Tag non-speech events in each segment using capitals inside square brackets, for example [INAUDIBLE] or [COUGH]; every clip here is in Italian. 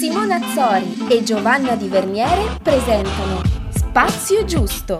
Simona Azzori e Giovanna Di Verniere presentano Spazio Giusto.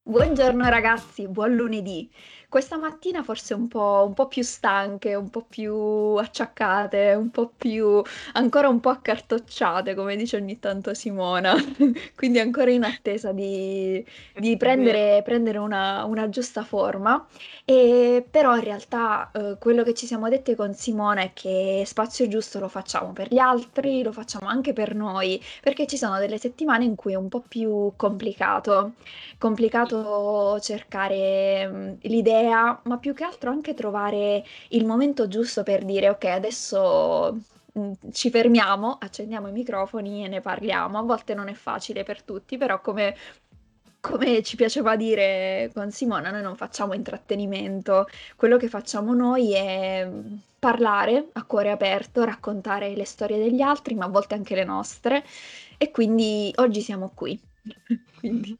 Buongiorno ragazzi, buon lunedì. Questa mattina forse un po', un po' più stanche, un po' più acciaccate, un po' più ancora un po' accartocciate, come dice ogni tanto Simona. [LAUGHS] Quindi ancora in attesa di, di prendere, prendere una, una giusta forma. E però in realtà eh, quello che ci siamo dette con Simona è che spazio giusto lo facciamo per gli altri, lo facciamo anche per noi, perché ci sono delle settimane in cui è un po' più complicato. Complicato cercare mh, l'idea idea, ma più che altro anche trovare il momento giusto per dire ok, adesso mm, ci fermiamo, accendiamo i microfoni e ne parliamo. A volte non è facile per tutti, però come, come ci piaceva dire con Simona, noi non facciamo intrattenimento, quello che facciamo noi è parlare a cuore aperto, raccontare le storie degli altri, ma a volte anche le nostre. E quindi oggi siamo qui. [LAUGHS] quindi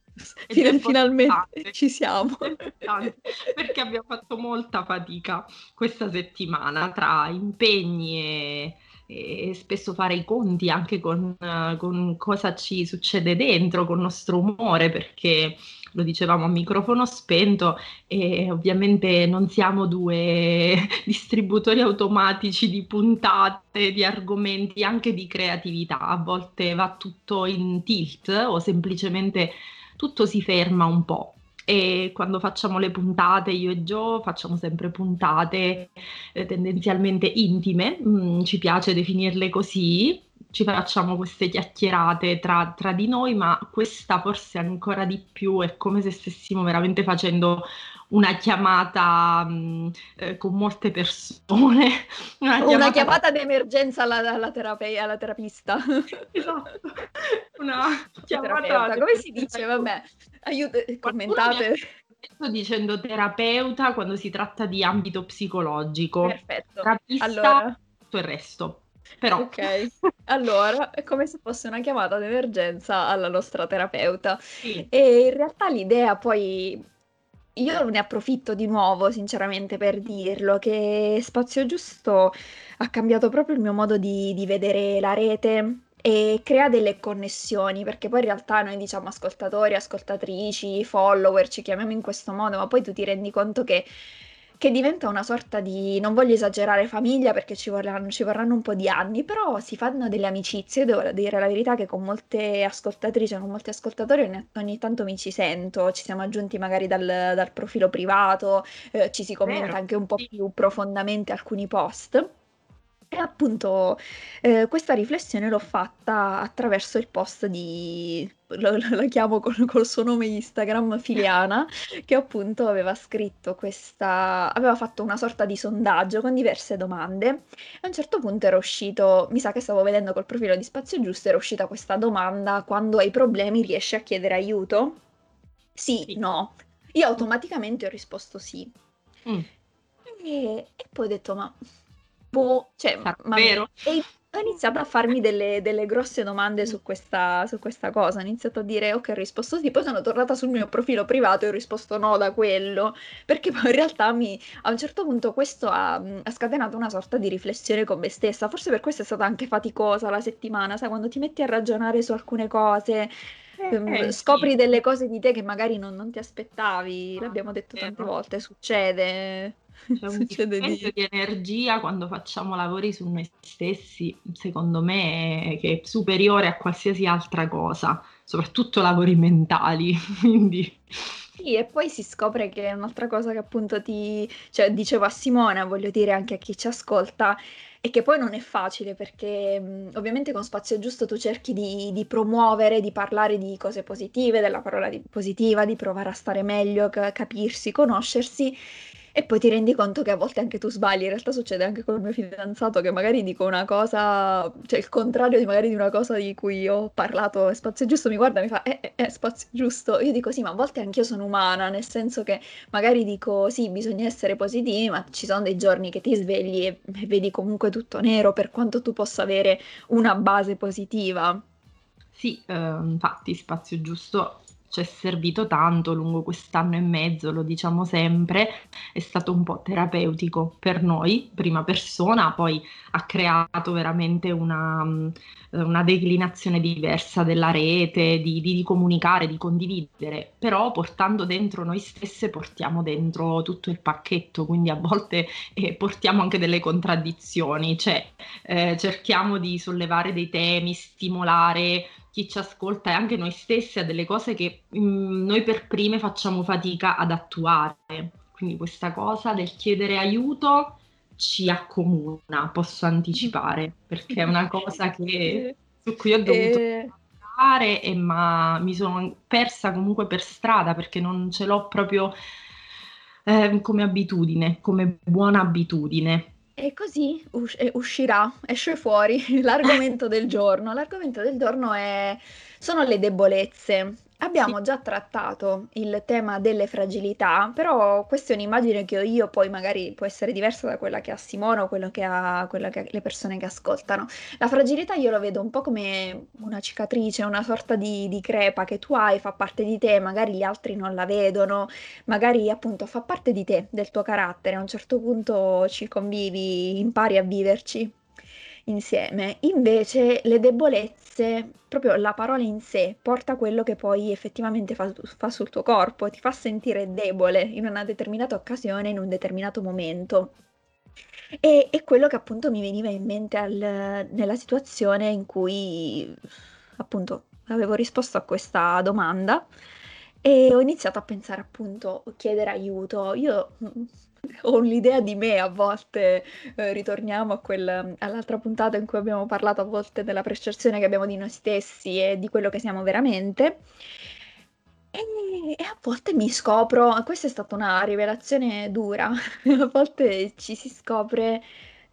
Fin- finalmente ci siamo. Perché abbiamo fatto molta fatica questa settimana tra impegni e, e spesso fare i conti anche con, con, cosa ci succede dentro, con il nostro umore, perché lo dicevamo a microfono spento e ovviamente non siamo due [LAUGHS] distributori automatici di puntate, di argomenti, anche di creatività. A volte va tutto in tilt o semplicemente tutto si ferma un po'. E quando facciamo le puntate, io e Gio facciamo sempre puntate eh, tendenzialmente intime, mm, ci piace definirle così, ci facciamo queste chiacchierate tra, tra, di noi, ma questa forse ancora di più è come se stessimo veramente facendo una chiamata mh, mm, eh, con molte persone. [LAUGHS] Una chiamata, una chiamata d'emergenza alla, alla, terape- alla terapista. [LAUGHS] esatto. Una chiamata... Come si dice? Vabbè, aiuto, commentate. Sto dicendo terapeuta quando si tratta di ambito psicologico. Perfetto. Terapista, allora... tutto il resto. Però... Ok, allora è come se fosse una chiamata d'emergenza alla nostra terapeuta. Sì. E in realtà l'idea poi io ne approfitto di nuovo, sinceramente, per dirlo, che Spazio Giusto ha cambiato proprio il mio modo di, di vedere la rete e crea delle connessioni, perché poi in realtà noi diciamo ascoltatori, ascoltatrici, follower, ci chiamiamo in questo modo, ma poi tu ti rendi conto che che diventa una sorta di, non voglio esagerare, famiglia perché ci vorranno, ci vorranno un po' di anni, però si fanno delle amicizie, devo dire la verità che con molte ascoltatrici, con molti ascoltatori ogni, ogni tanto mi ci sento, ci siamo aggiunti magari dal, dal profilo privato, eh, ci si commenta Vero. anche un po' più profondamente alcuni post. E appunto eh, questa riflessione l'ho fatta attraverso il post di, la, la chiamo col, col, suo nome Instagram, Filiana, [LAUGHS] che appunto aveva scritto questa, aveva fatto una sorta di sondaggio con diverse domande. A un certo punto era uscito, mi sa che stavo vedendo col profilo di Spazio Giusto, era uscita questa domanda, quando hai problemi riesci a chiedere aiuto? Sì, sì. no. Io automaticamente ho risposto sì. Mm. E, e, poi ho detto, ma boh, cioè, ma vero? E ho iniziato a farmi delle, delle grosse domande su questa, su questa, cosa. Ho iniziato a dire, ok, ho risposto sì, poi sono tornata sul mio profilo privato e ho risposto no da quello, perché poi in realtà mi, a un certo punto questo ha, ha, scatenato una sorta di riflessione con me stessa. Forse per questo è stata anche faticosa la settimana, sai, quando ti metti a ragionare su alcune cose. Eh, eh, scopri sì. delle cose di te che magari non, non ti aspettavi, l'abbiamo detto tante volte, succede. C'è un Succede di... di energia quando facciamo lavori su noi stessi, secondo me, che è superiore a qualsiasi altra cosa, soprattutto lavori mentali. [LAUGHS] Quindi sì, e poi si scopre che è un'altra cosa che appunto ti, cioè dicevo a Simona, voglio dire anche a chi ci ascolta, e che poi non è facile perché ovviamente con Spazio Giusto tu cerchi di, di, promuovere, di parlare di cose positive, della parola di, positiva, di provare a stare meglio, capirsi, conoscersi e poi ti rendi conto che a volte anche tu sbagli. In realtà succede anche con il mio fidanzato che magari dico una cosa, cioè il contrario di magari di una cosa di cui ho parlato, è spazio giusto, mi guarda e mi fa, eh, eh, è spazio giusto. Io dico sì, ma a volte anch'io sono umana, nel senso che magari dico sì, bisogna essere positivi, ma ci sono dei giorni che ti svegli e, e vedi comunque tutto nero, per quanto tu possa avere una base positiva. Sì, eh, infatti spazio giusto ci è servito tanto lungo quest'anno e mezzo, lo diciamo sempre, è stato un po' terapeutico per noi, prima persona, poi ha creato veramente una, una declinazione diversa della rete, di, di, di, comunicare, di condividere, però portando dentro noi stesse portiamo dentro tutto il pacchetto, quindi a volte eh, portiamo anche delle contraddizioni, cioè eh, cerchiamo di sollevare dei temi, stimolare chi ci ascolta e anche noi stessi a delle cose che mh, mm, noi per prime facciamo fatica ad attuare. Quindi questa cosa del chiedere aiuto ci accomuna, posso anticipare, perché è una cosa che, [LAUGHS] su cui ho dovuto eh... fare e ma mi sono persa comunque per strada perché non ce l'ho proprio eh, come abitudine, come buona abitudine. E così us- uscirà, esce fuori [LAUGHS] l'argomento del giorno. L'argomento del giorno è... sono le debolezze. Abbiamo già trattato il tema delle fragilità, però questa è un'immagine che ho io, poi magari può essere diversa da quella che ha Simone o quello che ha, quella che le persone che ascoltano. La fragilità io lo vedo un po' come una cicatrice, una sorta di, di crepa che tu hai, fa parte di te, magari gli altri non la vedono, magari appunto fa parte di te, del tuo carattere, a un certo punto ci convivi, impari a viverci insieme. Invece le debolezze, proprio la parola in sé, porta quello che poi effettivamente fa, fa sul tuo corpo, ti fa sentire debole in una determinata occasione, in un determinato momento. E, è quello che appunto mi veniva in mente al, nella situazione in cui appunto avevo risposto a questa domanda e ho iniziato a pensare appunto chiedere aiuto. Io [LAUGHS] ho un'idea di me a volte, eh, ritorniamo a quel, all'altra puntata in cui abbiamo parlato a volte della percezione che abbiamo di noi stessi e di quello che siamo veramente. E, e a volte mi scopro, questa è stata una rivelazione dura, [LAUGHS] a volte ci si scopre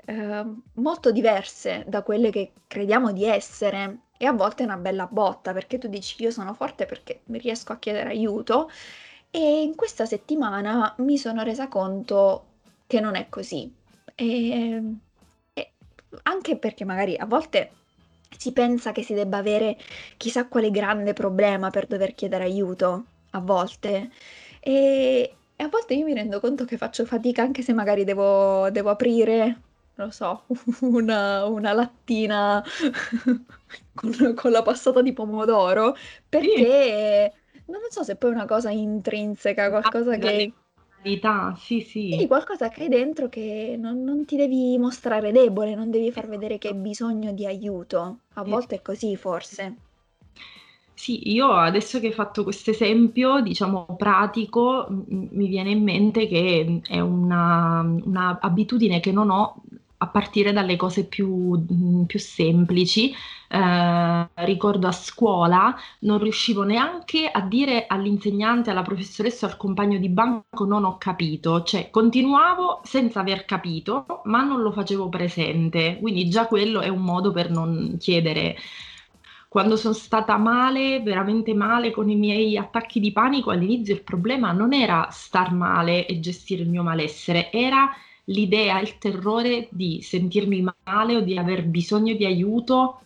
eh, molto diverse da quelle che crediamo di essere e a volte è una bella botta perché tu dici io sono forte perché riesco a chiedere aiuto e in questa settimana mi sono resa conto che non è così. E, e anche perché magari a volte si pensa che si debba avere chissà quale grande problema per dover chiedere aiuto, a volte. E, e a volte io mi rendo conto che faccio fatica anche se magari devo, devo aprire, non lo so, [LAUGHS] una, una lattina [LAUGHS] con, con, la passata di pomodoro, perché... Sì non so se poi è una cosa intrinseca, qualcosa che... Sì, sì. Sì, qualcosa che hai dentro che non, non ti devi mostrare debole, non devi far vedere che hai bisogno di aiuto. A volte è così, forse. Sì, io adesso che hai fatto questo esempio, diciamo pratico, mi viene in mente che è una, una abitudine che non ho a partire dalle cose più, mm, più semplici. Eh, ricordo a scuola non riuscivo neanche a dire all'insegnante, alla professoressa, al compagno di banco non ho capito, cioè continuavo senza aver capito, ma non lo facevo presente, quindi già quello è un modo per non chiedere. Quando sono stata male, veramente male con i miei attacchi di panico, all'inizio il problema non era star male e gestire il mio malessere, era l'idea, il terrore di sentirmi male o di aver bisogno di aiuto,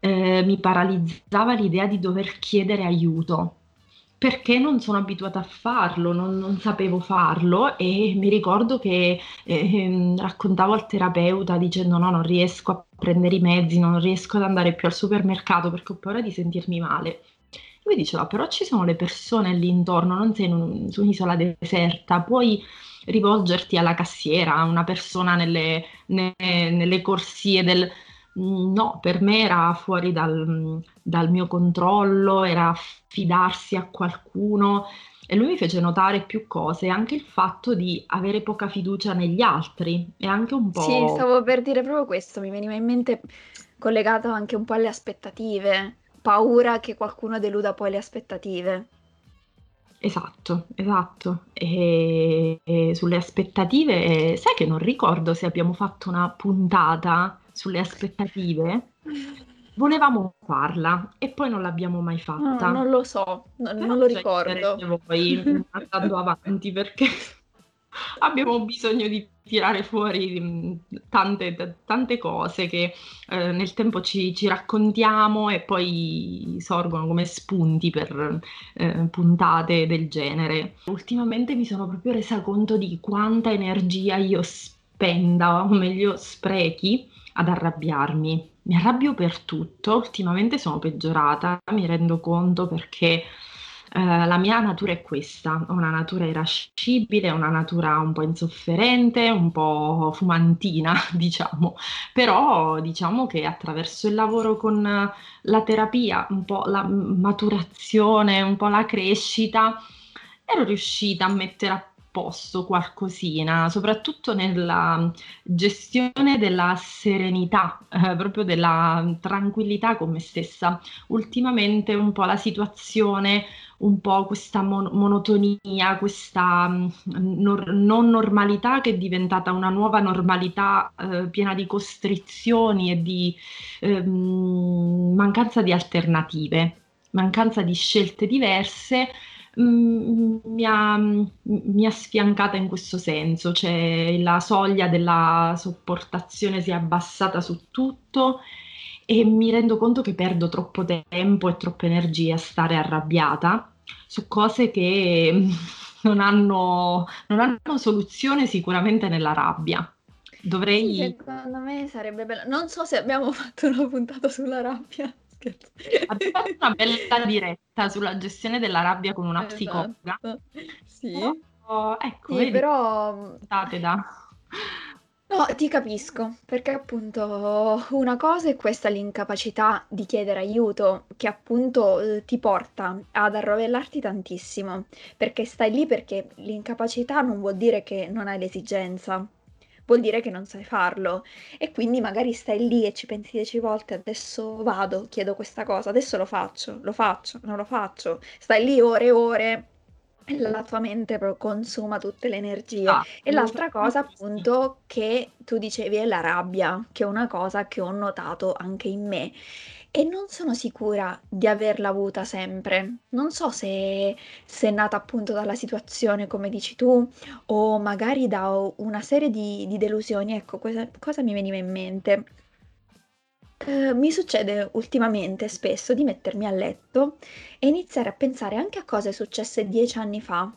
eh, mi paralizzava l'idea di dover chiedere aiuto perché non sono abituata a farlo, non, non sapevo farlo e mi ricordo che eh, raccontavo al terapeuta dicendo no, non riesco a prendere i mezzi, non riesco ad andare più al supermercato perché ho paura di sentirmi male. Lui diceva però ci sono le persone lì intorno, non sei un, su un'isola deserta, puoi rivolgerti alla cassiera, a una persona nelle, ne, nelle corsie del... No, per me era fuori dal, dal mio controllo, era fidarsi a qualcuno e lui mi fece notare più cose, anche il fatto di avere poca fiducia negli altri e anche un po'... Sì, stavo per dire proprio questo, mi veniva in mente collegato anche un po' alle aspettative, paura che qualcuno deluda poi le aspettative. Esatto, esatto. E, e sulle aspettative, sai che non ricordo se abbiamo fatto una puntata sulle aspettative? Volevamo farla e poi non l'abbiamo mai fatta. No, non lo so, no, non lo ricordo. Voi andando avanti perché [LAUGHS] abbiamo bisogno di tirare fuori mm, tante, tante cose che eh, nel tempo ci, ci, raccontiamo e poi sorgono come spunti per eh, puntate del genere. Ultimamente mi sono proprio resa conto di quanta energia io spenda, o meglio sprechi, ad arrabbiarmi. Mi arrabbio per tutto, ultimamente sono peggiorata, mi rendo conto perché eh, la mia natura è questa, una natura irascibile, una natura un po' insofferente, un po' fumantina, [LAUGHS] diciamo, però diciamo che attraverso il lavoro con la terapia, un po' la maturazione, un po' la crescita, ero riuscita a mettere a posto qualcosina, soprattutto nella gestione della serenità, eh, proprio della tranquillità con me stessa. Ultimamente un po' la situazione, un po' questa mon- monotonia, questa mm, nor- non normalità che è diventata una nuova normalità eh, piena di costrizioni e di ehm, mancanza di alternative, mancanza di scelte diverse Mm, mi ha, mi ha sfiancata in questo senso, cioè la soglia della sopportazione si è abbassata su tutto e mi rendo conto che perdo troppo tempo e troppe energie a stare arrabbiata su cose che [LAUGHS] non hanno, non hanno soluzione sicuramente nella rabbia. Dovrei... Sì, secondo me sarebbe bello. Non so se abbiamo [LAUGHS] fatto una puntata sulla rabbia scherzo. Abbiamo fatto una bella diretta sulla gestione della rabbia con una esatto. psicologa. Sì. Oh, ecco, sì, vedi, però... Date da... No, ti capisco, perché appunto una cosa è questa l'incapacità di chiedere aiuto, che appunto eh, ti porta ad arrovellarti tantissimo, perché stai lì perché l'incapacità non vuol dire che non hai l'esigenza, vuol dire che non sai farlo. E quindi magari stai lì e ci pensi dieci volte, adesso vado, chiedo questa cosa, adesso lo faccio, lo faccio, non lo faccio. Stai lì ore e ore la tua mente consuma tutte le energie. Ah, e l'altra cosa, appunto, che tu dicevi è la rabbia, che è una cosa che ho notato anche in me e non sono sicura di averla avuta sempre. Non so se, se è nata appunto dalla situazione, come dici tu, o magari da una serie di, di delusioni. Ecco, cosa, cosa mi veniva in mente? Uh, mi succede ultimamente spesso di mettermi a letto e iniziare a pensare anche a cose successe dieci anni fa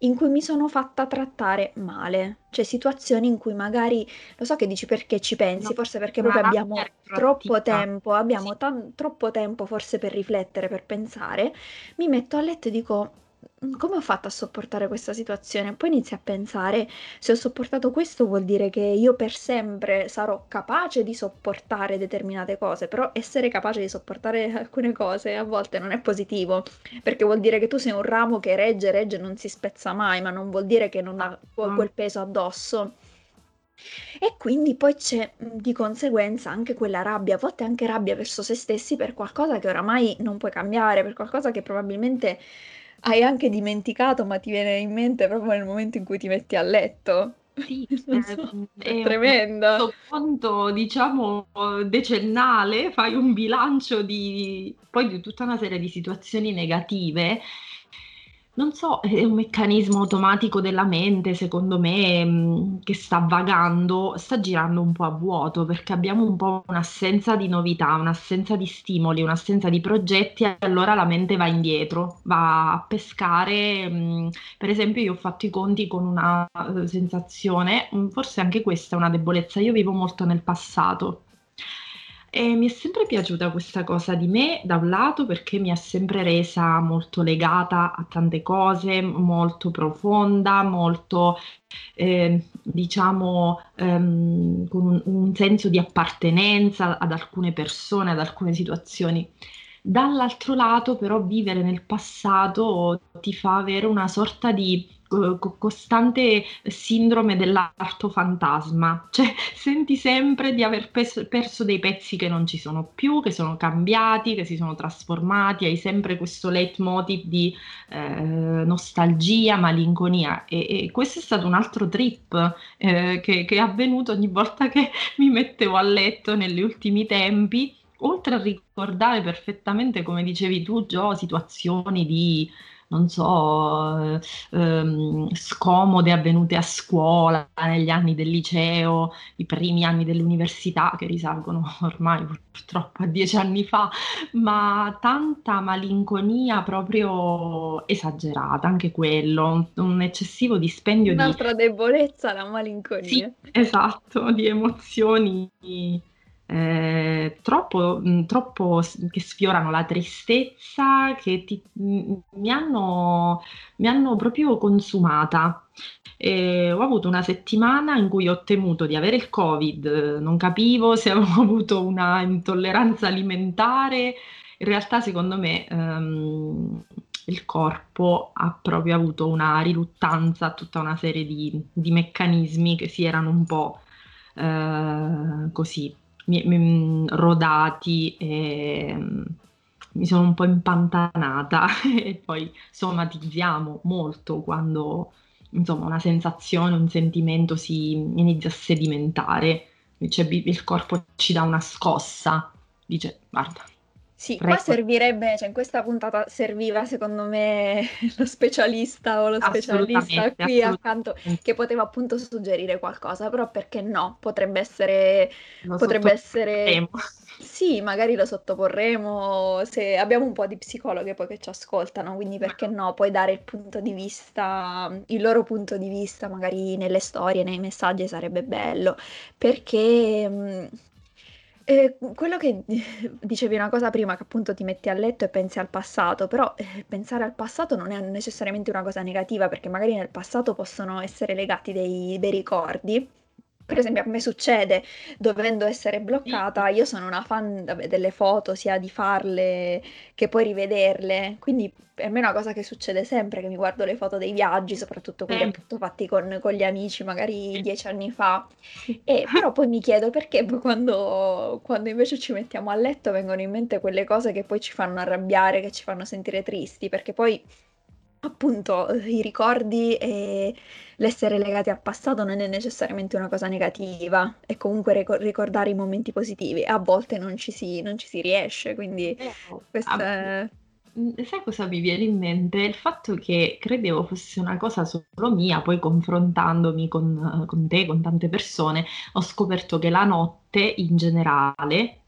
in cui mi sono fatta trattare male, cioè situazioni in cui magari, lo so che dici perché ci pensi, no, forse perché proprio abbiamo troppo tempo, abbiamo sì. tan- troppo tempo forse per riflettere, per pensare, mi metto a letto e dico come ho fatto a sopportare questa situazione? Poi inizi a pensare, se ho sopportato questo vuol dire che io per sempre sarò capace di sopportare determinate cose, però essere capace di sopportare [LAUGHS] alcune cose a volte non è positivo, perché vuol dire che tu sei un ramo che regge, regge, non si spezza mai, ma non vuol dire che non ha ah. quel peso addosso. E quindi poi c'è mm, di conseguenza anche quella rabbia, a volte anche rabbia verso se stessi per qualcosa che oramai non puoi cambiare, per qualcosa che probabilmente hai anche dimenticato, ma ti viene in mente proprio nel momento in cui ti metti a letto. Sì, [LAUGHS] so, è, è tremendo. Conto, diciamo, decennale, fai un bilancio di, poi di tutta una serie di situazioni negative non so, è un meccanismo automatico della mente, secondo me, mh, che sta vagando, sta girando un po' a vuoto perché abbiamo un po' un'assenza di novità, un'assenza di stimoli, un'assenza di progetti e allora la mente va indietro, va a pescare. Mh, per esempio, io ho fatto i conti con una uh, sensazione, mh, forse anche questa è una debolezza, io vivo molto nel passato. E mi è sempre piaciuta questa cosa di me, da un lato perché mi ha sempre resa molto legata a tante cose, molto profonda, molto, eh, diciamo, ehm, con un, un senso di appartenenza ad alcune persone, ad alcune situazioni. Dall'altro lato, però, vivere nel passato ti fa avere una sorta di costante sindrome dell'arto fantasma, [LAUGHS] cioè senti sempre di aver perso dei pezzi che non ci sono più, che sono cambiati, che si sono trasformati, hai sempre questo leitmotiv di eh, nostalgia, malinconia. E, e, questo è stato un altro trip eh, che, che è avvenuto ogni volta che [LAUGHS] mi mettevo a letto negli ultimi tempi oltre a ricordare perfettamente, come dicevi tu, Gio, situazioni di non so, ehm, scomode avvenute a scuola, negli anni del liceo, i primi anni dell'università, che risalgono [LAUGHS] ormai purtroppo a dieci anni fa, ma tanta malinconia proprio esagerata, anche quello, un eccessivo dispendio Un'altra di... Un'altra debolezza, la malinconia. Sì, esatto, di emozioni eh, troppo, mh, troppo che sfiorano la tristezza, che ti, mh, mi, hanno, mi hanno proprio consumata. E ho avuto una settimana in cui ho temuto di avere il Covid, non capivo se [LAUGHS] avevo avuto una intolleranza alimentare. In realtà, secondo me, ehm, il corpo ha proprio avuto una riluttanza a tutta una serie di, di meccanismi che si erano un po' eh, così mi, mi, rodati e mm, mi sono un po' impantanata [LAUGHS] e poi somatizziamo molto quando insomma una sensazione, un sentimento si inizia a sedimentare, cioè, il corpo ci dà una scossa, dice guarda sì, qua servirebbe, cioè in questa puntata serviva secondo me [LAUGHS] lo specialista o lo specialista qui accanto che poteva appunto suggerire qualcosa, però perché no? Potrebbe essere, Lo potrebbe essere, sì, magari lo sottoporremo, se abbiamo un po' di psicologhe poi che ci ascoltano, quindi perché no? Puoi dare il punto di vista, il loro punto di vista magari nelle storie, nei messaggi sarebbe bello, perché... mh, eh, quello che [LAUGHS] dicevi una cosa prima, che appunto ti metti a letto e pensi al passato, però eh, pensare al passato non è necessariamente una cosa negativa, perché magari nel passato possono essere legati dei, dei ricordi per esempio, a me succede, dovendo essere bloccata, io sono una fan vabbè, delle foto, sia di farle che poi rivederle, quindi per me è una cosa che succede sempre, che mi guardo le foto dei viaggi, soprattutto quelli appunto fatti con, con gli amici, magari dieci anni fa, e però poi mi chiedo perché poi quando, quando invece ci mettiamo a letto vengono in mente quelle cose che poi ci fanno arrabbiare, che ci fanno sentire tristi, perché poi appunto i ricordi e l'essere legati al passato non è necessariamente una cosa negativa, è comunque ricor- ricordare i momenti positivi e a volte non ci si, non ci si riesce, quindi Eh, questo è... Sai cosa mi viene in mente? Il fatto che credevo fosse una cosa solo mia, poi confrontandomi con, con te, con tante persone, ho scoperto che la notte in generale,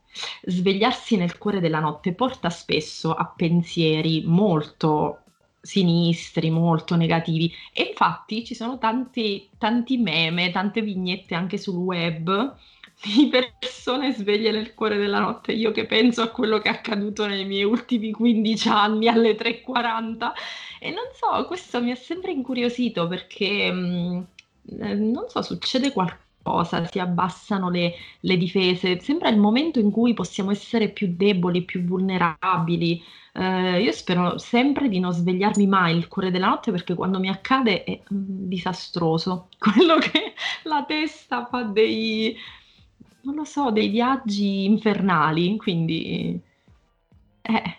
svegliarsi nel cuore della notte porta spesso a pensieri molto sinistri, molto negativi. E infatti ci sono tanti, tanti meme, tante vignette anche sul web [LAUGHS] di persone sveglie nel cuore della notte. Io che penso a quello che è accaduto nei miei ultimi 15 anni alle 3.40 e non so, questo mi ha sempre incuriosito perché mh, eh, non so, succede qualcosa, si abbassano le, le difese, sembra il momento in cui possiamo essere più deboli, più vulnerabili. Eh, io spero sempre di non svegliarmi mai il cuore della notte perché quando mi accade è mm, disastroso. [LAUGHS] Quello che la testa fa dei, non lo so, dei viaggi infernali, quindi eh,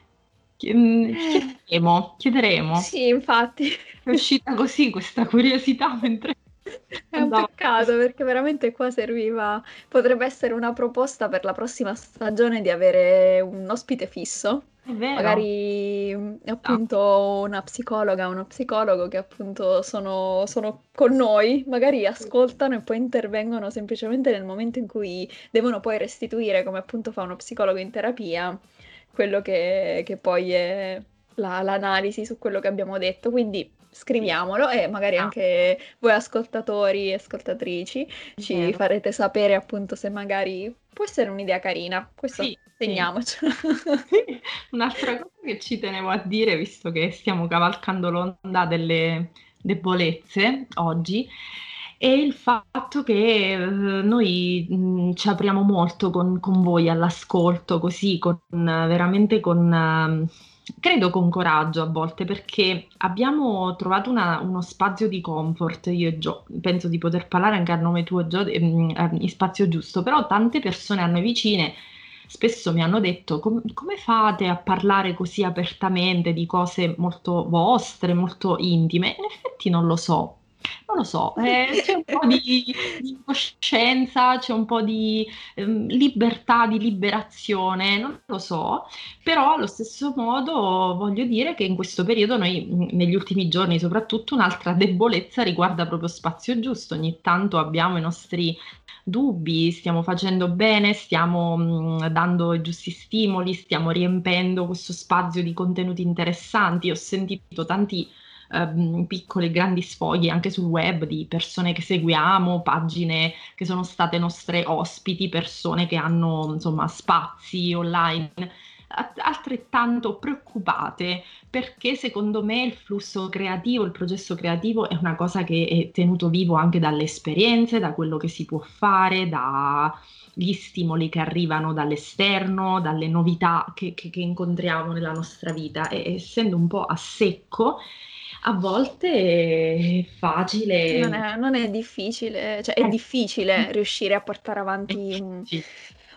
mm, chiederemo, chiederemo. Sì, infatti. È uscita così questa curiosità mentre [LAUGHS] È un peccato perché veramente qua serviva, potrebbe essere una proposta per la prossima stagione di avere un ospite fisso, magari appunto una psicologa, uno psicologo che appunto sono, sono con noi, magari ascoltano e poi intervengono semplicemente nel momento in cui devono poi restituire, come appunto fa uno psicologo in terapia, quello che, che poi è la- l'analisi su quello che abbiamo detto. Quindi. Scriviamolo e magari Ah, anche voi ascoltatori e ascoltatrici ci vero. farete sapere appunto se magari può essere un'idea carina. Questo Sì, sì. segniamocelo. Un'altra cosa che ci tenevo a dire, visto che stiamo cavalcando l'onda delle debolezze oggi, è il fatto che eh, noi mh, ci apriamo molto con, con voi all'ascolto, così, con, veramente con, ehm, credo con coraggio a volte, perché abbiamo trovato una- uno spazio di comfort, io e Gio, penso di poter parlare anche a nome tuo, Gio, eh, in spazio giusto, però tante persone a noi vicine spesso mi hanno detto "Com- come fate a parlare così apertamente di cose molto vostre, molto intime? In effetti non lo so. Non lo so, eh, c'è un po' di, di, coscienza, c'è un po' di ehm, libertà, di liberazione, non lo so, però allo stesso modo voglio dire che in questo periodo noi, negli ultimi giorni soprattutto, un'altra debolezza riguarda proprio spazio giusto, ogni tanto abbiamo i nostri dubbi, stiamo facendo bene, stiamo mh, dando i giusti stimoli, stiamo riempendo questo spazio di contenuti interessanti, ho sentito tanti ehm, piccoli e grandi sfoghi anche sul web di persone che seguiamo, pagine che sono state nostre ospiti, persone che hanno insomma spazi online altrettanto preoccupate perché secondo me il flusso creativo, il processo creativo è una cosa che è tenuto vivo anche dalle esperienze, da quello che si può fare, dagli stimoli che arrivano dall'esterno, dalle novità che, che, che incontriamo nella nostra vita. E essendo un po' a secco a volte è facile. Non è, non è difficile, cioè è eh. difficile riuscire a portare avanti un,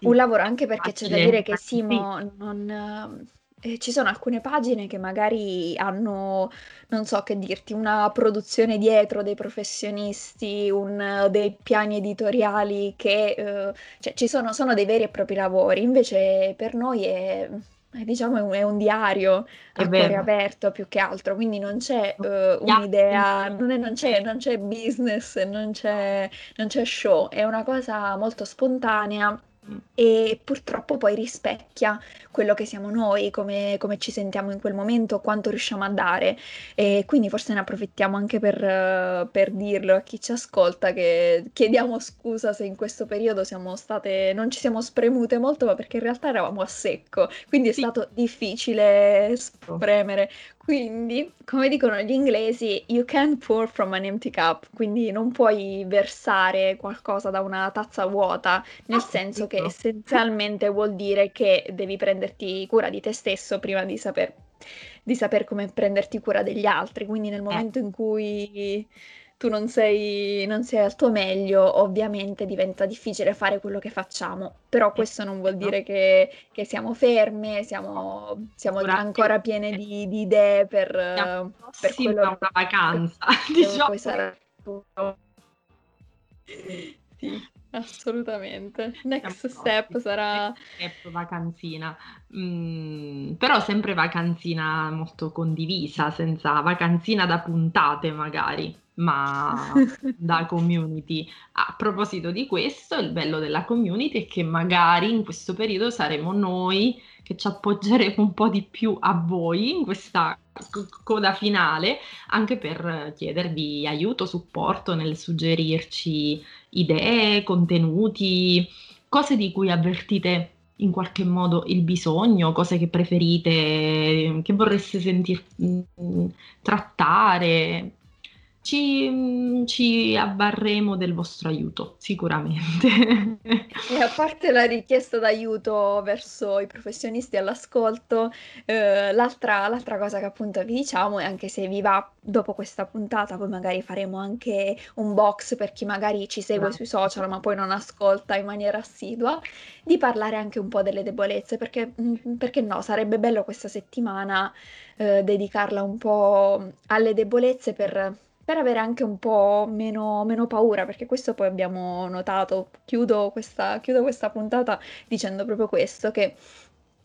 un lavoro, anche perché c'è da dire che Simo non... Eh, ci sono alcune pagine che magari hanno, non so che dirti, una produzione dietro dei professionisti, un, dei piani editoriali che eh, cioè, ci sono, sono dei veri e propri lavori. Invece per noi è, eh, diciamo è un, è un diario a cuore aperto più che altro, quindi non c'è uh, un'idea, non, è, non, c'è, non c'è business, non c'è, non c'è show, è una cosa molto spontanea e purtroppo poi rispecchia quello che siamo noi, come, come, ci sentiamo in quel momento, quanto riusciamo a dare. E quindi forse ne approfittiamo anche per, per dirlo a chi ci ascolta che chiediamo scusa se in questo periodo siamo state, non ci siamo spremute molto ma perché in realtà eravamo a secco, quindi è stato difficile spremere quindi, come dicono gli inglesi, you can't pour from an empty cup, quindi non puoi versare qualcosa da una tazza vuota, nel ah, senso che essenzialmente vuol dire che devi prenderti cura di te stesso prima di saper, di saper come prenderti cura degli altri. Quindi nel eh. momento in cui tu non sei, non sei al tuo meglio, ovviamente diventa difficile fare quello che facciamo, però questo non vuol dire che, che siamo ferme, siamo, siamo ancora piene di, di idee per, [LAUGHS] per quello una vacanza, diciamo. Poi sarà sì, assolutamente. Next step sarà... Step vacanzina, mm, però sempre vacanzina molto condivisa, senza vacanzina da puntate magari ma [LAUGHS] da community. A proposito di questo, il bello della community è che magari in questo periodo saremo noi che ci appoggeremo un po' di più a voi in questa coda finale, anche per chiedervi aiuto, supporto nel suggerirci idee, contenuti, cose di cui avvertite in qualche modo il bisogno, cose che preferite, che vorreste sentir mm, trattare, ci, ci avvarremo del vostro aiuto, sicuramente. E a parte la richiesta d'aiuto verso i professionisti all'ascolto, eh, l'altra, l'altra cosa che appunto vi diciamo è anche se vi va dopo questa puntata, poi magari faremo anche un box per chi magari ci segue sui social ma poi non ascolta in maniera assidua, di parlare anche un po' delle debolezze, perché, mm, perché no, sarebbe bello questa settimana eh, dedicarla un po' alle debolezze per per avere anche un po' meno, meno paura, perché questo poi abbiamo notato. Chiudo questa, chiudo questa puntata dicendo proprio questo, che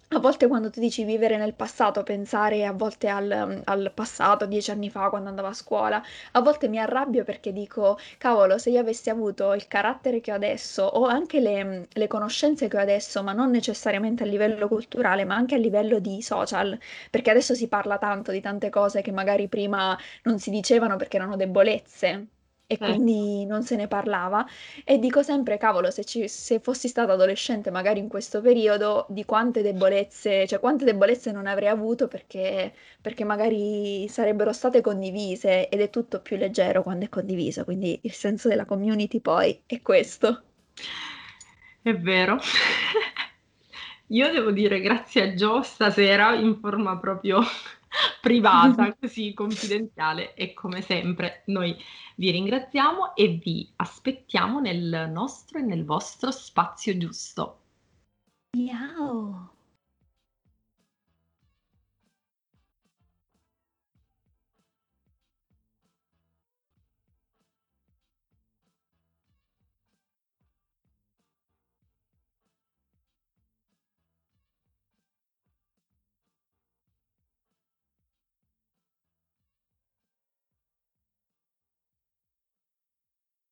a volte quando tu dici vivere nel passato, pensare a volte al, al, passato, dieci anni fa, quando andavo a scuola, a volte mi arrabbio perché dico, cavolo, se io avessi avuto il carattere che ho adesso o anche le, le conoscenze che ho adesso, ma non necessariamente a livello culturale, ma anche a livello di social, perché adesso si parla tanto di tante cose che magari prima non si dicevano perché erano debolezze e eh. quindi non se ne parlava. E dico sempre, cavolo, se, ci, se fossi stata adolescente magari in questo periodo, di quante debolezze, cioè quante debolezze non avrei avuto perché, perché magari sarebbero state condivise ed è tutto più leggero quando è condiviso. Quindi il senso della community poi è questo. È vero. [LAUGHS] Io devo dire grazie a Gio stasera in forma proprio [LAUGHS] privata, così confidenziale e come sempre noi vi ringraziamo e vi aspettiamo nel nostro e nel vostro spazio giusto. Ciao!